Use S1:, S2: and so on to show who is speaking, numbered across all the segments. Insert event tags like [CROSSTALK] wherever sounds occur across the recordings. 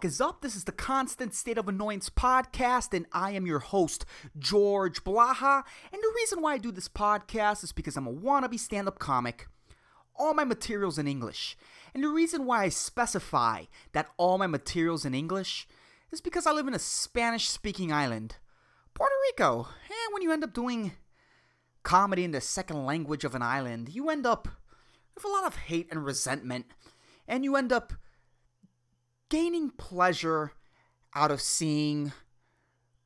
S1: fuck is up? This is the Constant State of Annoyance podcast, and I am your host, George Blaha. And the reason why I do this podcast is because I'm a wannabe stand up comic. All my materials in English. And the reason why I specify that all my materials in English is because I live in a Spanish speaking island, Puerto Rico. And when you end up doing comedy in the second language of an island, you end up with a lot of hate and resentment. And you end up gaining pleasure out of seeing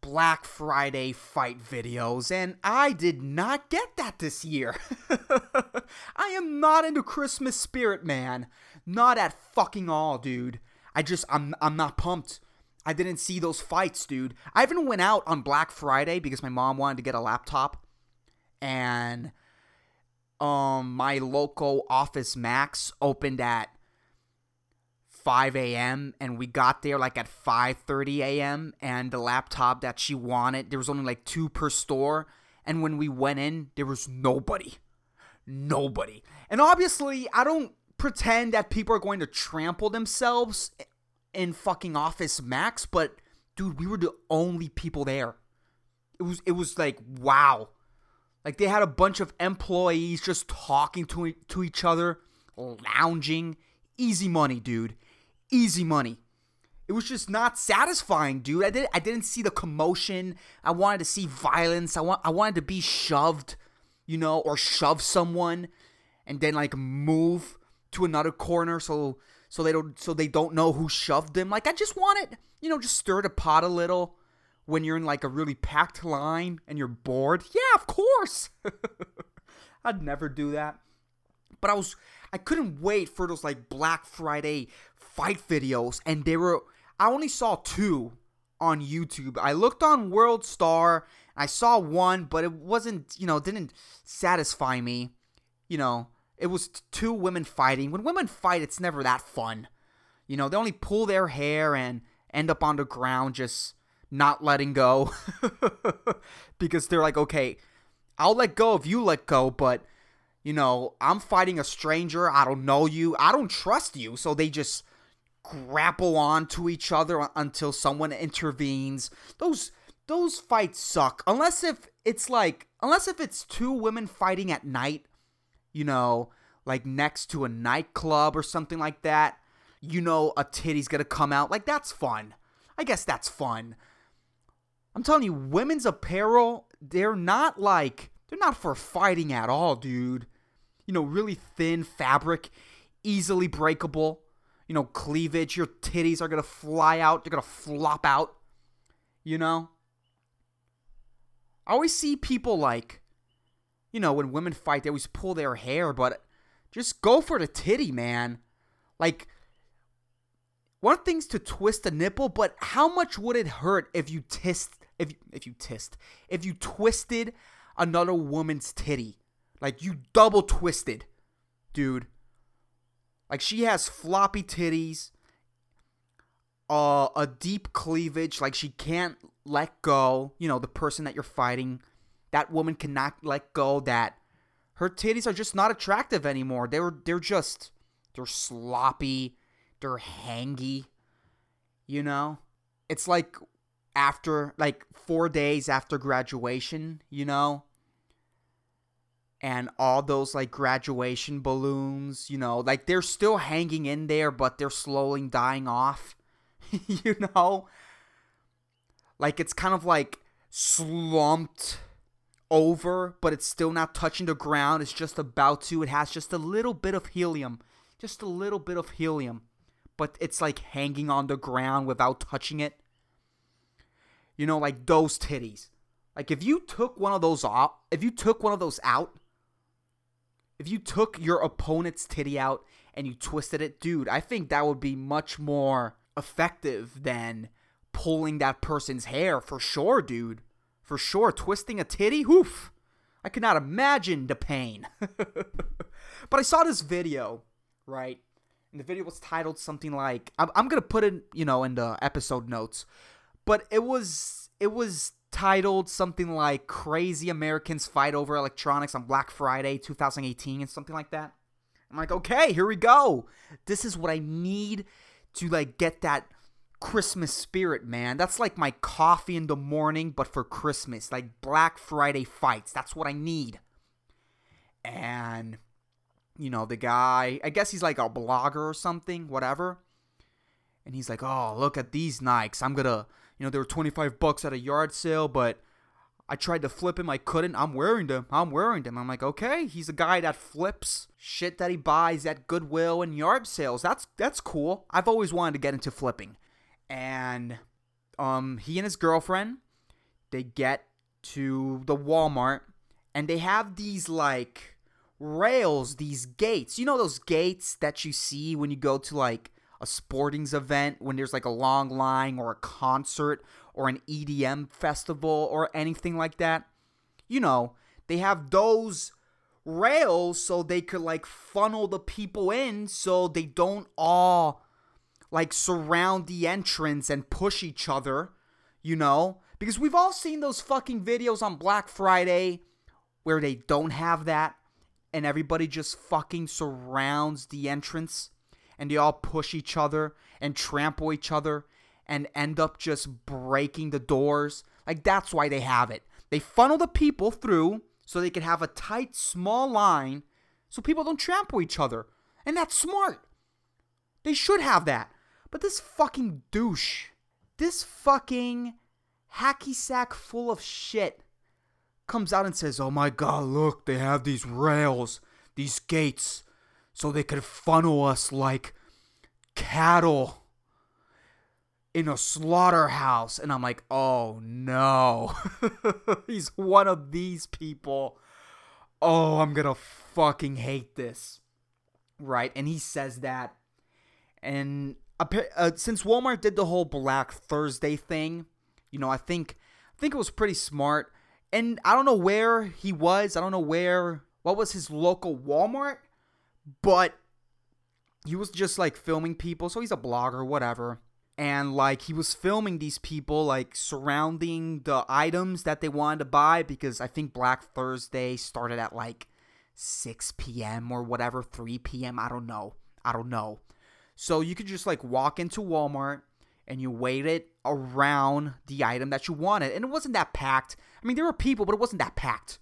S1: Black Friday fight videos, and I did not get that this year. [LAUGHS] I am not into Christmas spirit, man. Not at fucking all, dude. I just I'm I'm not pumped. I didn't see those fights, dude. I even went out on Black Friday because my mom wanted to get a laptop, and um my local Office Max opened at 5 a.m. and we got there like at 5:30 a.m. and the laptop that she wanted there was only like two per store and when we went in there was nobody nobody and obviously I don't pretend that people are going to trample themselves in fucking Office Max but dude we were the only people there it was it was like wow like they had a bunch of employees just talking to to each other lounging easy money dude easy money. It was just not satisfying, dude. I did I didn't see the commotion. I wanted to see violence. I want I wanted to be shoved, you know, or shove someone and then like move to another corner so so they don't so they don't know who shoved them. Like I just wanted, you know, just stir the pot a little when you're in like a really packed line and you're bored. Yeah, of course. [LAUGHS] I'd never do that. But I was I couldn't wait for those like Black Friday fight videos, and they were. I only saw two on YouTube. I looked on World Star. I saw one, but it wasn't, you know, didn't satisfy me. You know, it was two women fighting. When women fight, it's never that fun. You know, they only pull their hair and end up on the ground just not letting go [LAUGHS] because they're like, okay, I'll let go if you let go, but you know, I'm fighting a stranger. I don't know you. I don't trust you. So they just grapple on to each other until someone intervenes. Those those fights suck. Unless if it's like unless if it's two women fighting at night, you know, like next to a nightclub or something like that. You know a titty's gonna come out. Like that's fun. I guess that's fun. I'm telling you, women's apparel, they're not like they're not for fighting at all, dude. You know, really thin fabric, easily breakable you know, cleavage. Your titties are going to fly out. They're going to flop out. You know? I always see people like, you know, when women fight, they always pull their hair, but just go for the titty, man. Like, one thing's to twist a nipple, but how much would it hurt if you tist if if you tist if you twisted another woman's titty, like you double twisted, dude? Like she has floppy titties, uh, a deep cleavage. Like she can't let go. You know, the person that you're fighting, that woman cannot let go. That her titties are just not attractive anymore. They're they're just they're sloppy. They're hangy. You know, it's like after like four days after graduation. You know, and all those like graduation balloons, you know, like they're still hanging in there, but they're slowly dying off, [LAUGHS] you know? Like it's kind of like slumped over, but it's still not touching the ground. It's just about to. It has just a little bit of helium, just a little bit of helium, but it's like hanging on the ground without touching it. You know, like those titties. Like if you took one of those off, if you took one of those out, if you took your opponent's titty out and you twisted it, dude, I think that would be much more effective than pulling that person's hair for sure, dude. For sure, twisting a titty, whoof. I could not imagine the pain. [LAUGHS] but I saw this video, right? And the video was titled something like I'm, I'm gonna put it, you know, in the episode notes. But it was it was titled something like Crazy Americans Fight Over Electronics on Black Friday 2018 and something like that. I'm like, okay, here we go. This is what I need to like get that Christmas spirit, man. That's like my coffee in the morning, but for Christmas. Like Black Friday fights. That's what I need. And, you know, the guy, I guess he's like a blogger or something, whatever. And he's like, oh, look at these Nikes. I'm gonna, you know, they were 25 bucks at a yard sale, but I tried to flip him. I couldn't. I'm wearing them. I'm wearing them. I'm like, okay, he's a guy that flips shit that he buys at Goodwill and yard sales. That's that's cool. I've always wanted to get into flipping. And um he and his girlfriend, they get to the Walmart and they have these like rails, these gates. You know those gates that you see when you go to like a sportings event when there's like a long line or a concert or an EDM festival or anything like that. You know, they have those rails so they could like funnel the people in so they don't all like surround the entrance and push each other, you know? Because we've all seen those fucking videos on Black Friday where they don't have that and everybody just fucking surrounds the entrance and they all push each other and trample each other and end up just breaking the doors. Like that's why they have it. They funnel the people through so they can have a tight, small line so people don't trample each other. And that's smart. They should have that. But this fucking douche, this fucking hacky sack full of shit comes out and says, Oh my god, look, they have these rails, these gates, so they could funnel us like cattle in a slaughterhouse. And I'm like, oh no. [LAUGHS] He's one of these people. Oh, I'm gonna fucking hate this. Right? And he says that. And uh, since Walmart did the whole Black Thursday thing, you know, I think I think it was pretty smart. And I don't know where he was. I don't know where what was his local Walmart, but he was just like filming people. So he's a blogger, whatever and like he was filming these people like surrounding the items that they wanted to buy because I think Black Thursday started at like 6 p.m. or whatever, 3 p.m. I don't know. I don't know. So you could just like walk into Walmart and you waited around the item that you wanted. And it wasn't that packed. I mean, there were people, but it wasn't that packed.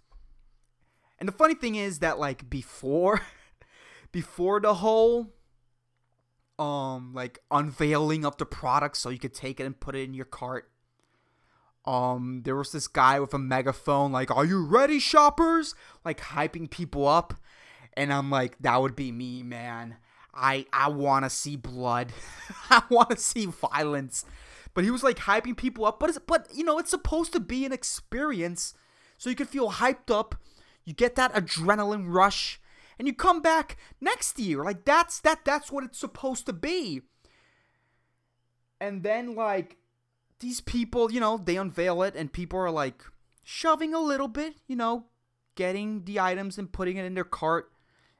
S1: And the funny thing is that like before [LAUGHS] before the whole um like unveiling of the product so you could take it and put it in your cart. Um there was this guy with a megaphone like, "Are you ready, shoppers?" like hyping people up. And I'm like, that would be me, man. I I want to see blood. [LAUGHS] I want to see violence. But he was like hyping people up, but it's, but you know, it's supposed to be an experience so you can feel hyped up. You get that adrenaline rush and you come back next year. Like that's that that's what it's supposed to be. And then like these people, you know, they unveil it and people are like shoving a little bit, you know, getting the items and putting it in their cart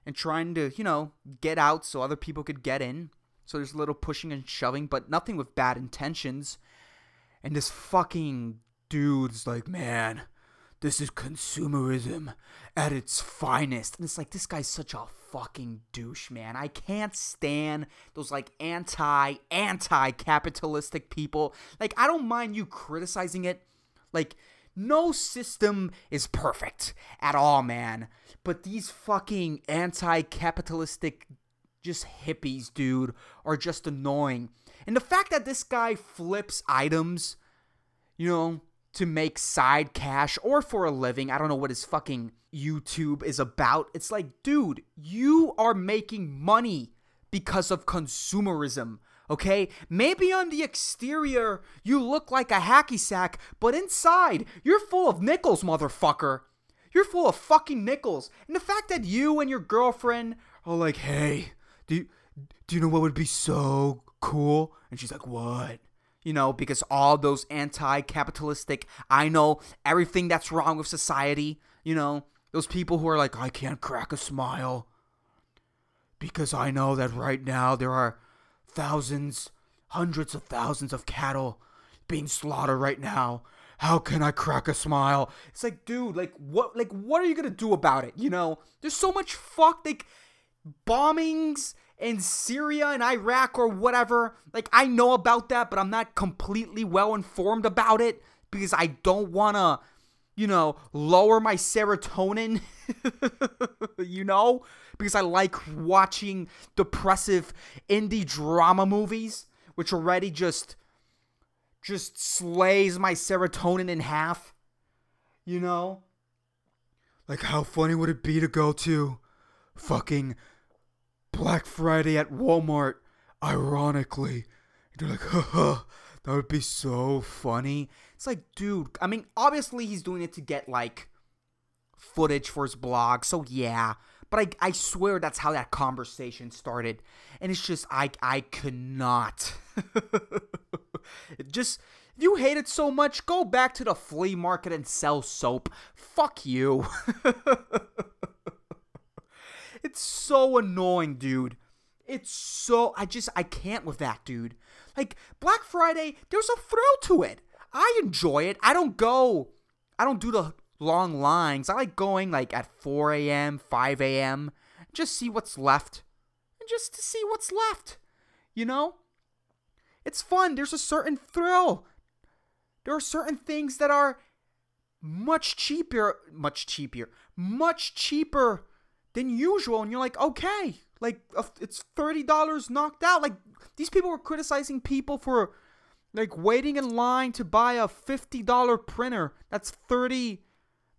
S1: and trying to, you know, get out so other people could get in. So there's a little pushing and shoving, but nothing with bad intentions. And this fucking dude's like, man, this is consumerism at its finest. And it's like, this guy's such a fucking douche, man. I can't stand those like anti, anti capitalistic people. Like, I don't mind you criticizing it. Like, no system is perfect at all, man. But these fucking anti capitalistic, just hippies, dude, are just annoying. And the fact that this guy flips items, you know, to make side cash or for a living. I don't know what his fucking YouTube is about. It's like, dude, you are making money because of consumerism. Okay? Maybe on the exterior you look like a hacky sack, but inside you're full of nickels, motherfucker. You're full of fucking nickels. And the fact that you and your girlfriend are like, hey, do you, do you know what would be so cool? And she's like, what? You know, because all those anti capitalistic, I know everything that's wrong with society, you know, those people who are like, I can't crack a smile because I know that right now there are thousands, hundreds of thousands of cattle being slaughtered right now. How can I crack a smile? It's like, dude, like what like what are you gonna do about it? You know? There's so much fuck like bombings in Syria and Iraq or whatever. Like, I know about that, but I'm not completely well informed about it because I don't want to, you know, lower my serotonin, [LAUGHS] you know, because I like watching depressive indie drama movies, which already just just slays my serotonin in half. You know? Like how funny would it be to go to fucking Black Friday at Walmart, ironically. You're like, haha, that would be so funny. It's like, dude, I mean, obviously he's doing it to get like footage for his blog, so yeah. But I, I swear that's how that conversation started. And it's just, I, I could not. [LAUGHS] just, if you hate it so much, go back to the flea market and sell soap. Fuck you. [LAUGHS] It's so annoying, dude. It's so I just I can't with that, dude. Like Black Friday, there's a thrill to it. I enjoy it. I don't go I don't do the long lines. I like going like at 4 a.m., 5 a.m. Just see what's left. And just to see what's left. You know? It's fun. There's a certain thrill. There are certain things that are much cheaper, much cheaper, much cheaper than usual, and you're like, okay, like it's thirty dollars knocked out. Like these people were criticizing people for like waiting in line to buy a fifty dollar printer. That's thirty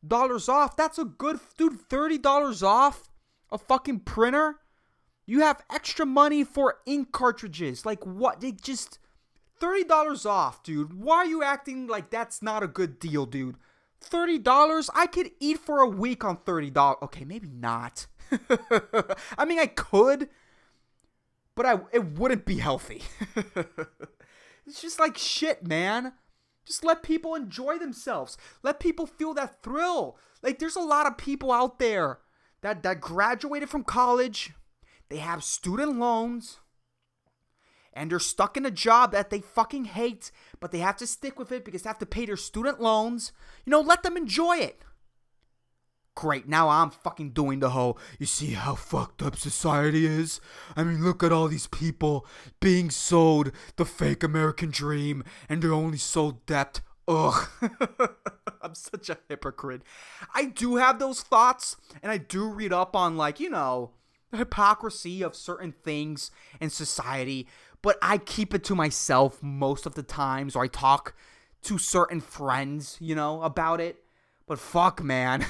S1: dollars off. That's a good dude. Thirty dollars off a fucking printer. You have extra money for ink cartridges. Like what? They just thirty dollars off, dude. Why are you acting like that's not a good deal, dude? $30? I could eat for a week on $30. Okay, maybe not. [LAUGHS] I mean, I could, but I it wouldn't be healthy. [LAUGHS] it's just like shit, man. Just let people enjoy themselves. Let people feel that thrill. Like there's a lot of people out there that that graduated from college, they have student loans, and they're stuck in a job that they fucking hate, but they have to stick with it because they have to pay their student loans. You know, let them enjoy it. Great, now I'm fucking doing the whole, you see how fucked up society is? I mean, look at all these people being sold the fake American dream and they're only sold debt. Ugh. [LAUGHS] I'm such a hypocrite. I do have those thoughts and I do read up on, like, you know, the hypocrisy of certain things in society, but I keep it to myself most of the times, or I talk to certain friends, you know, about it. But fuck, man.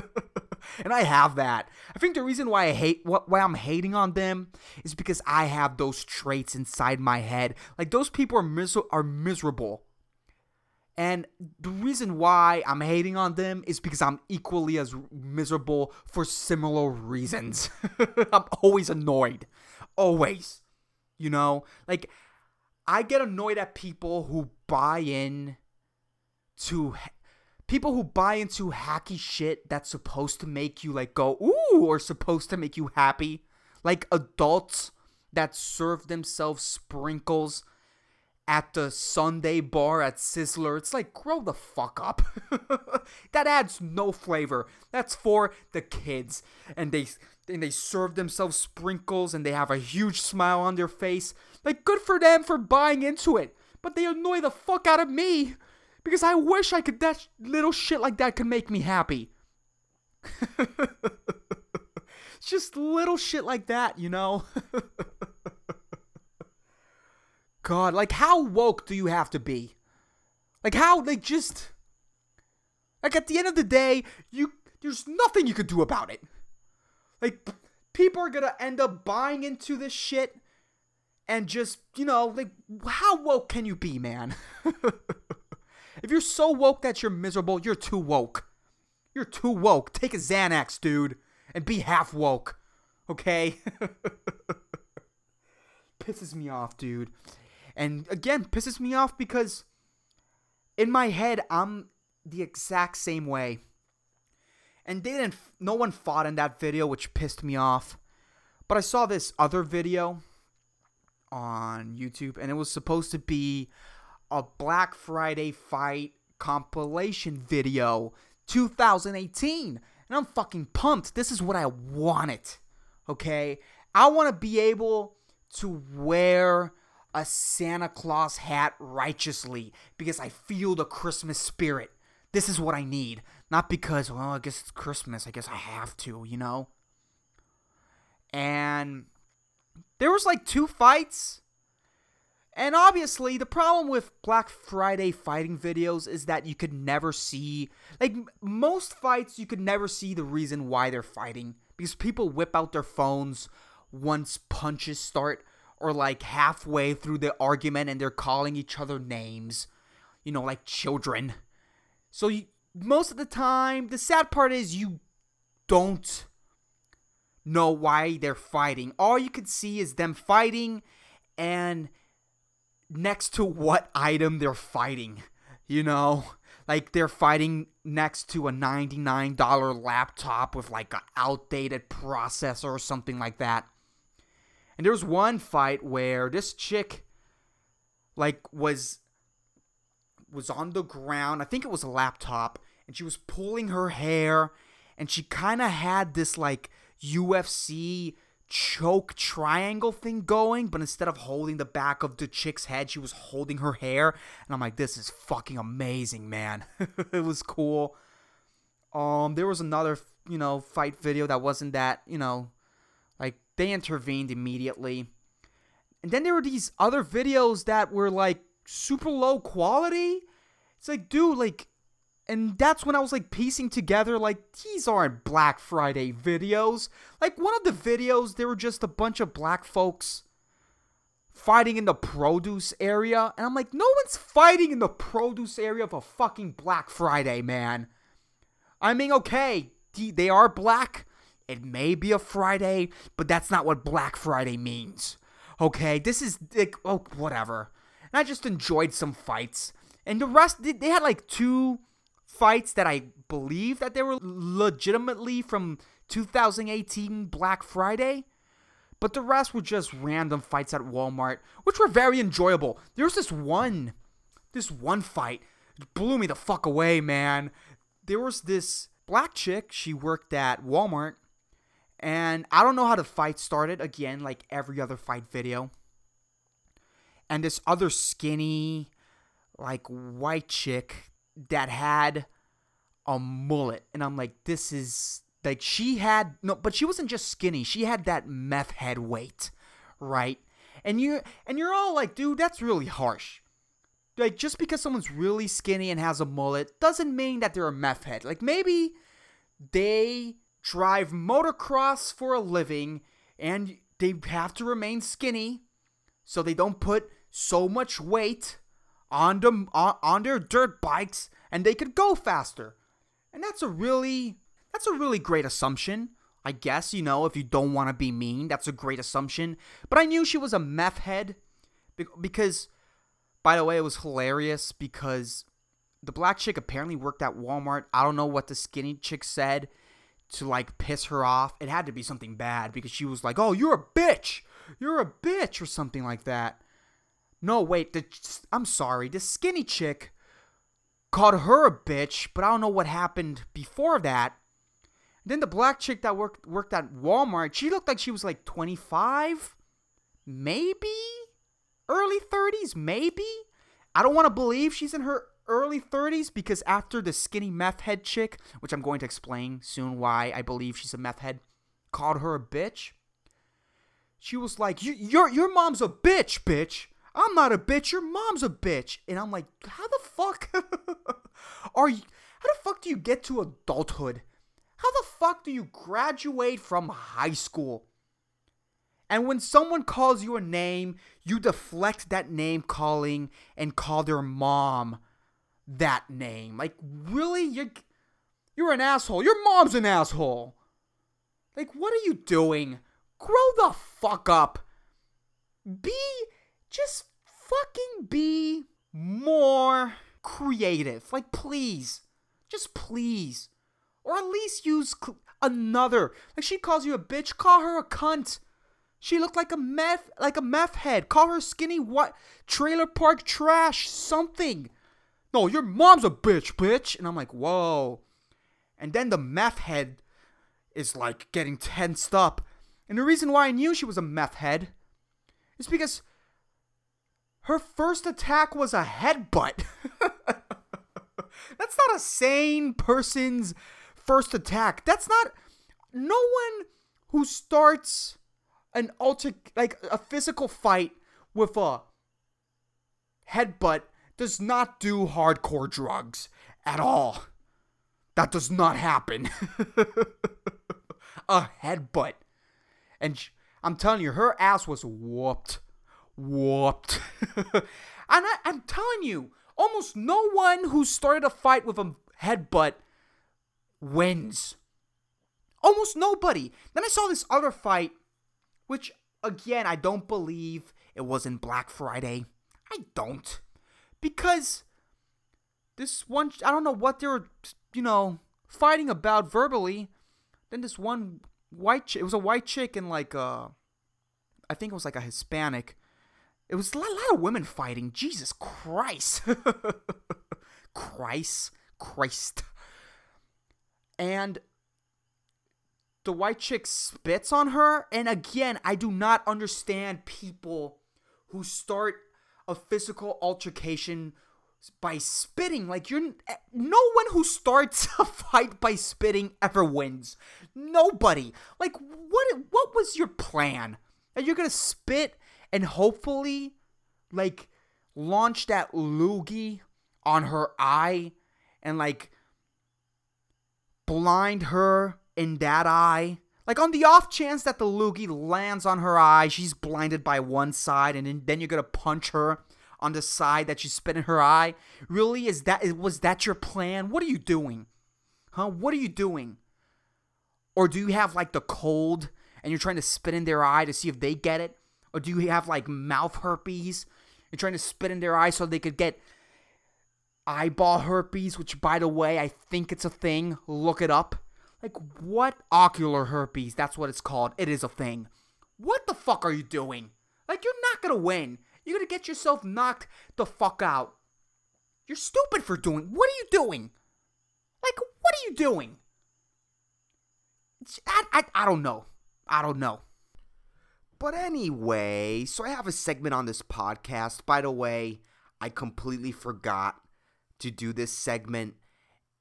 S1: [LAUGHS] and I have that. I think the reason why I hate why I'm hating on them is because I have those traits inside my head. Like those people are mis- are miserable. And the reason why I'm hating on them is because I'm equally as miserable for similar reasons. [LAUGHS] I'm always annoyed. Always. You know, like I get annoyed at people who buy in to people who buy into hacky shit that's supposed to make you like go ooh or supposed to make you happy. Like adults that serve themselves sprinkles at the sundae bar at Sizzler. It's like, grow the fuck up. [LAUGHS] that adds no flavor. That's for the kids. And they and they serve themselves sprinkles and they have a huge smile on their face. Like, good for them for buying into it. But they annoy the fuck out of me because I wish I could, that little shit like that could make me happy. It's [LAUGHS] just little shit like that, you know? [LAUGHS] God, like, how woke do you have to be? Like, how, like, just. Like, at the end of the day, you. There's nothing you could do about it. Like, people are gonna end up buying into this shit and just, you know, like, how woke can you be, man? [LAUGHS] if you're so woke that you're miserable, you're too woke. You're too woke. Take a Xanax, dude, and be half woke. Okay? [LAUGHS] pisses me off, dude. And again, pisses me off because in my head, I'm the exact same way and they didn't no one fought in that video which pissed me off but i saw this other video on youtube and it was supposed to be a black friday fight compilation video 2018 and i'm fucking pumped this is what i wanted okay I want to be able to wear a Santa Claus hat righteously because I feel the Christmas spirit. This is what I need. Not because, well, I guess it's Christmas. I guess I have to, you know? And there was like two fights. And obviously, the problem with Black Friday fighting videos is that you could never see, like, most fights, you could never see the reason why they're fighting. Because people whip out their phones once punches start, or like halfway through the argument and they're calling each other names, you know, like children. So, you, most of the time, the sad part is you don't know why they're fighting. All you can see is them fighting and next to what item they're fighting. You know, like they're fighting next to a $99 laptop with like an outdated processor or something like that. And there was one fight where this chick like was was on the ground. I think it was a laptop and she was pulling her hair and she kind of had this like UFC choke triangle thing going, but instead of holding the back of the chick's head, she was holding her hair. And I'm like, this is fucking amazing, man. [LAUGHS] it was cool. Um, there was another, you know, fight video that wasn't that, you know, like they intervened immediately. And then there were these other videos that were like super low quality. It's like, dude, like and that's when I was like piecing together like these aren't Black Friday videos. Like one of the videos there were just a bunch of black folks fighting in the produce area and I'm like no one's fighting in the produce area of a fucking Black Friday, man. I mean, okay, they are black. It may be a Friday, but that's not what Black Friday means. Okay, this is like oh whatever. And I just enjoyed some fights. And the rest they had like two fights that I believe that they were legitimately from 2018 Black Friday. But the rest were just random fights at Walmart, which were very enjoyable. There was this one, this one fight blew me the fuck away, man. There was this black chick, she worked at Walmart, and I don't know how the fight started, again, like every other fight video. And this other skinny, like white chick that had a mullet. And I'm like this is like she had no but she wasn't just skinny. She had that meth head weight right? And you and you're all like dude that's really harsh. Like just because someone's really skinny and has a mullet doesn't mean that they're a meth head. Like maybe they drive motocross for a living and they have to remain skinny so they don't put so much weight on them on, on their dirt bikes and they could go faster. And that's a really that's a really great assumption. I guess, you know, if you don't want to be mean, that's a great assumption. But I knew she was a meth head because by the way, it was hilarious because the black chick apparently worked at Walmart. I don't know what the skinny chick said to like piss her off. It had to be something bad because she was like, "Oh, you're a bitch. You're a bitch" or something like that. No, wait. The, I'm sorry. The skinny chick called her a bitch, but I don't know what happened before that. Then the black chick that worked worked at Walmart, she looked like she was like 25, maybe early 30s, maybe. I don't want to believe she's in her early 30s because after the skinny meth head chick, which I'm going to explain soon why I believe she's a meth head, called her a bitch. She was like, "Your your mom's a bitch, bitch." I'm not a bitch. Your mom's a bitch. And I'm like, how the fuck [LAUGHS] are you? How the fuck do you get to adulthood? How the fuck do you graduate from high school? And when someone calls you a name, you deflect that name calling and call their mom that name. Like, really? You're, you're an asshole. Your mom's an asshole. Like, what are you doing? Grow the fuck up. Be just fucking be more creative. Like, please. Just please. Or at least use cl- another. Like, she calls you a bitch, call her a cunt. She looked like a meth, like a meth head. Call her skinny what trailer park trash, something. No, your mom's a bitch, bitch. And I'm like, whoa. And then the meth head is like getting tensed up. And the reason why I knew she was a meth head is because her first attack was a headbutt. [LAUGHS] That's not a sane person's first attack. That's not no one who starts an alter like a physical fight with a headbutt does not do hardcore drugs at all. That does not happen. [LAUGHS] a headbutt. And sh- I'm telling you, her ass was whooped. Whooped. [LAUGHS] and I, I'm telling you, almost no one who started a fight with a headbutt wins. Almost nobody. Then I saw this other fight, which, again, I don't believe it was in Black Friday. I don't. Because this one, I don't know what they were, you know, fighting about verbally. Then this one white chick, it was a white chick and like, uh, I think it was like a Hispanic. It was a lot, a lot of women fighting. Jesus Christ. [LAUGHS] Christ. Christ. And the white chick spits on her. And again, I do not understand people who start a physical altercation by spitting. Like you're no one who starts [LAUGHS] a fight by spitting ever wins. Nobody. Like what what was your plan? Are you're to spit and hopefully like launch that loogie on her eye and like blind her in that eye. Like on the off chance that the loogie lands on her eye, she's blinded by one side, and then you're gonna punch her on the side that she's spit in her eye. Really, is that was that your plan? What are you doing, huh? What are you doing? Or do you have like the cold and you're trying to spit in their eye to see if they get it? Or do you have like mouth herpes? You're trying to spit in their eye so they could get eyeball herpes, which by the way, I think it's a thing. Look it up. Like, what? Ocular herpes. That's what it's called. It is a thing. What the fuck are you doing? Like, you're not gonna win. You're gonna get yourself knocked the fuck out. You're stupid for doing. What are you doing? Like, what are you doing? I, I, I don't know. I don't know. But anyway, so I have a segment on this podcast. By the way, I completely forgot to do this segment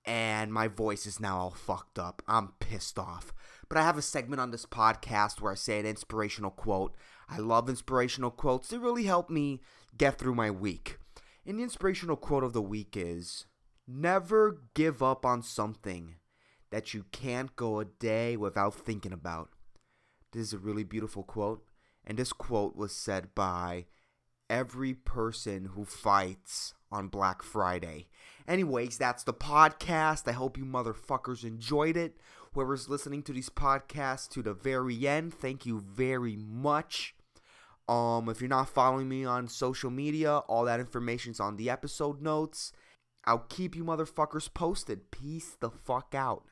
S1: and my voice is now all fucked up. I'm pissed off. But I have a segment on this podcast where I say an inspirational quote. I love inspirational quotes, they really help me get through my week. And the inspirational quote of the week is Never give up on something that you can't go a day without thinking about. This is a really beautiful quote, and this quote was said by every person who fights on Black Friday. Anyways, that's the podcast. I hope you motherfuckers enjoyed it. Whoever's listening to these podcasts to the very end, thank you very much. Um, if you're not following me on social media, all that information's on the episode notes. I'll keep you motherfuckers posted. Peace the fuck out.